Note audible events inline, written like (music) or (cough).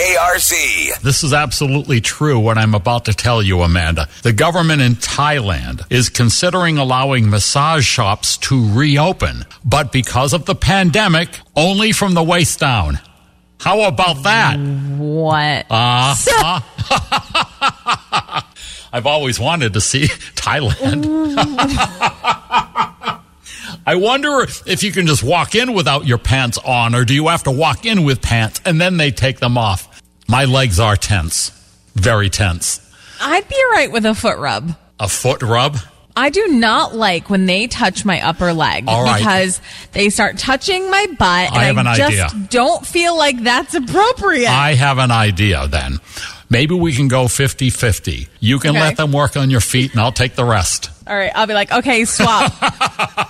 KRC. This is absolutely true what I'm about to tell you, Amanda. The government in Thailand is considering allowing massage shops to reopen, but because of the pandemic, only from the waist down. How about that? What? Uh, (laughs) I've always wanted to see (laughs) Thailand. (laughs) I wonder if you can just walk in without your pants on, or do you have to walk in with pants and then they take them off? My legs are tense, very tense. I'd be all right with a foot rub. A foot rub? I do not like when they touch my upper leg right. because they start touching my butt and I have an just idea. don't feel like that's appropriate. I have an idea then. Maybe we can go 50 50. You can Okay. let them work on your feet and I'll take the rest. All right, I'll be like, okay, swap. (laughs)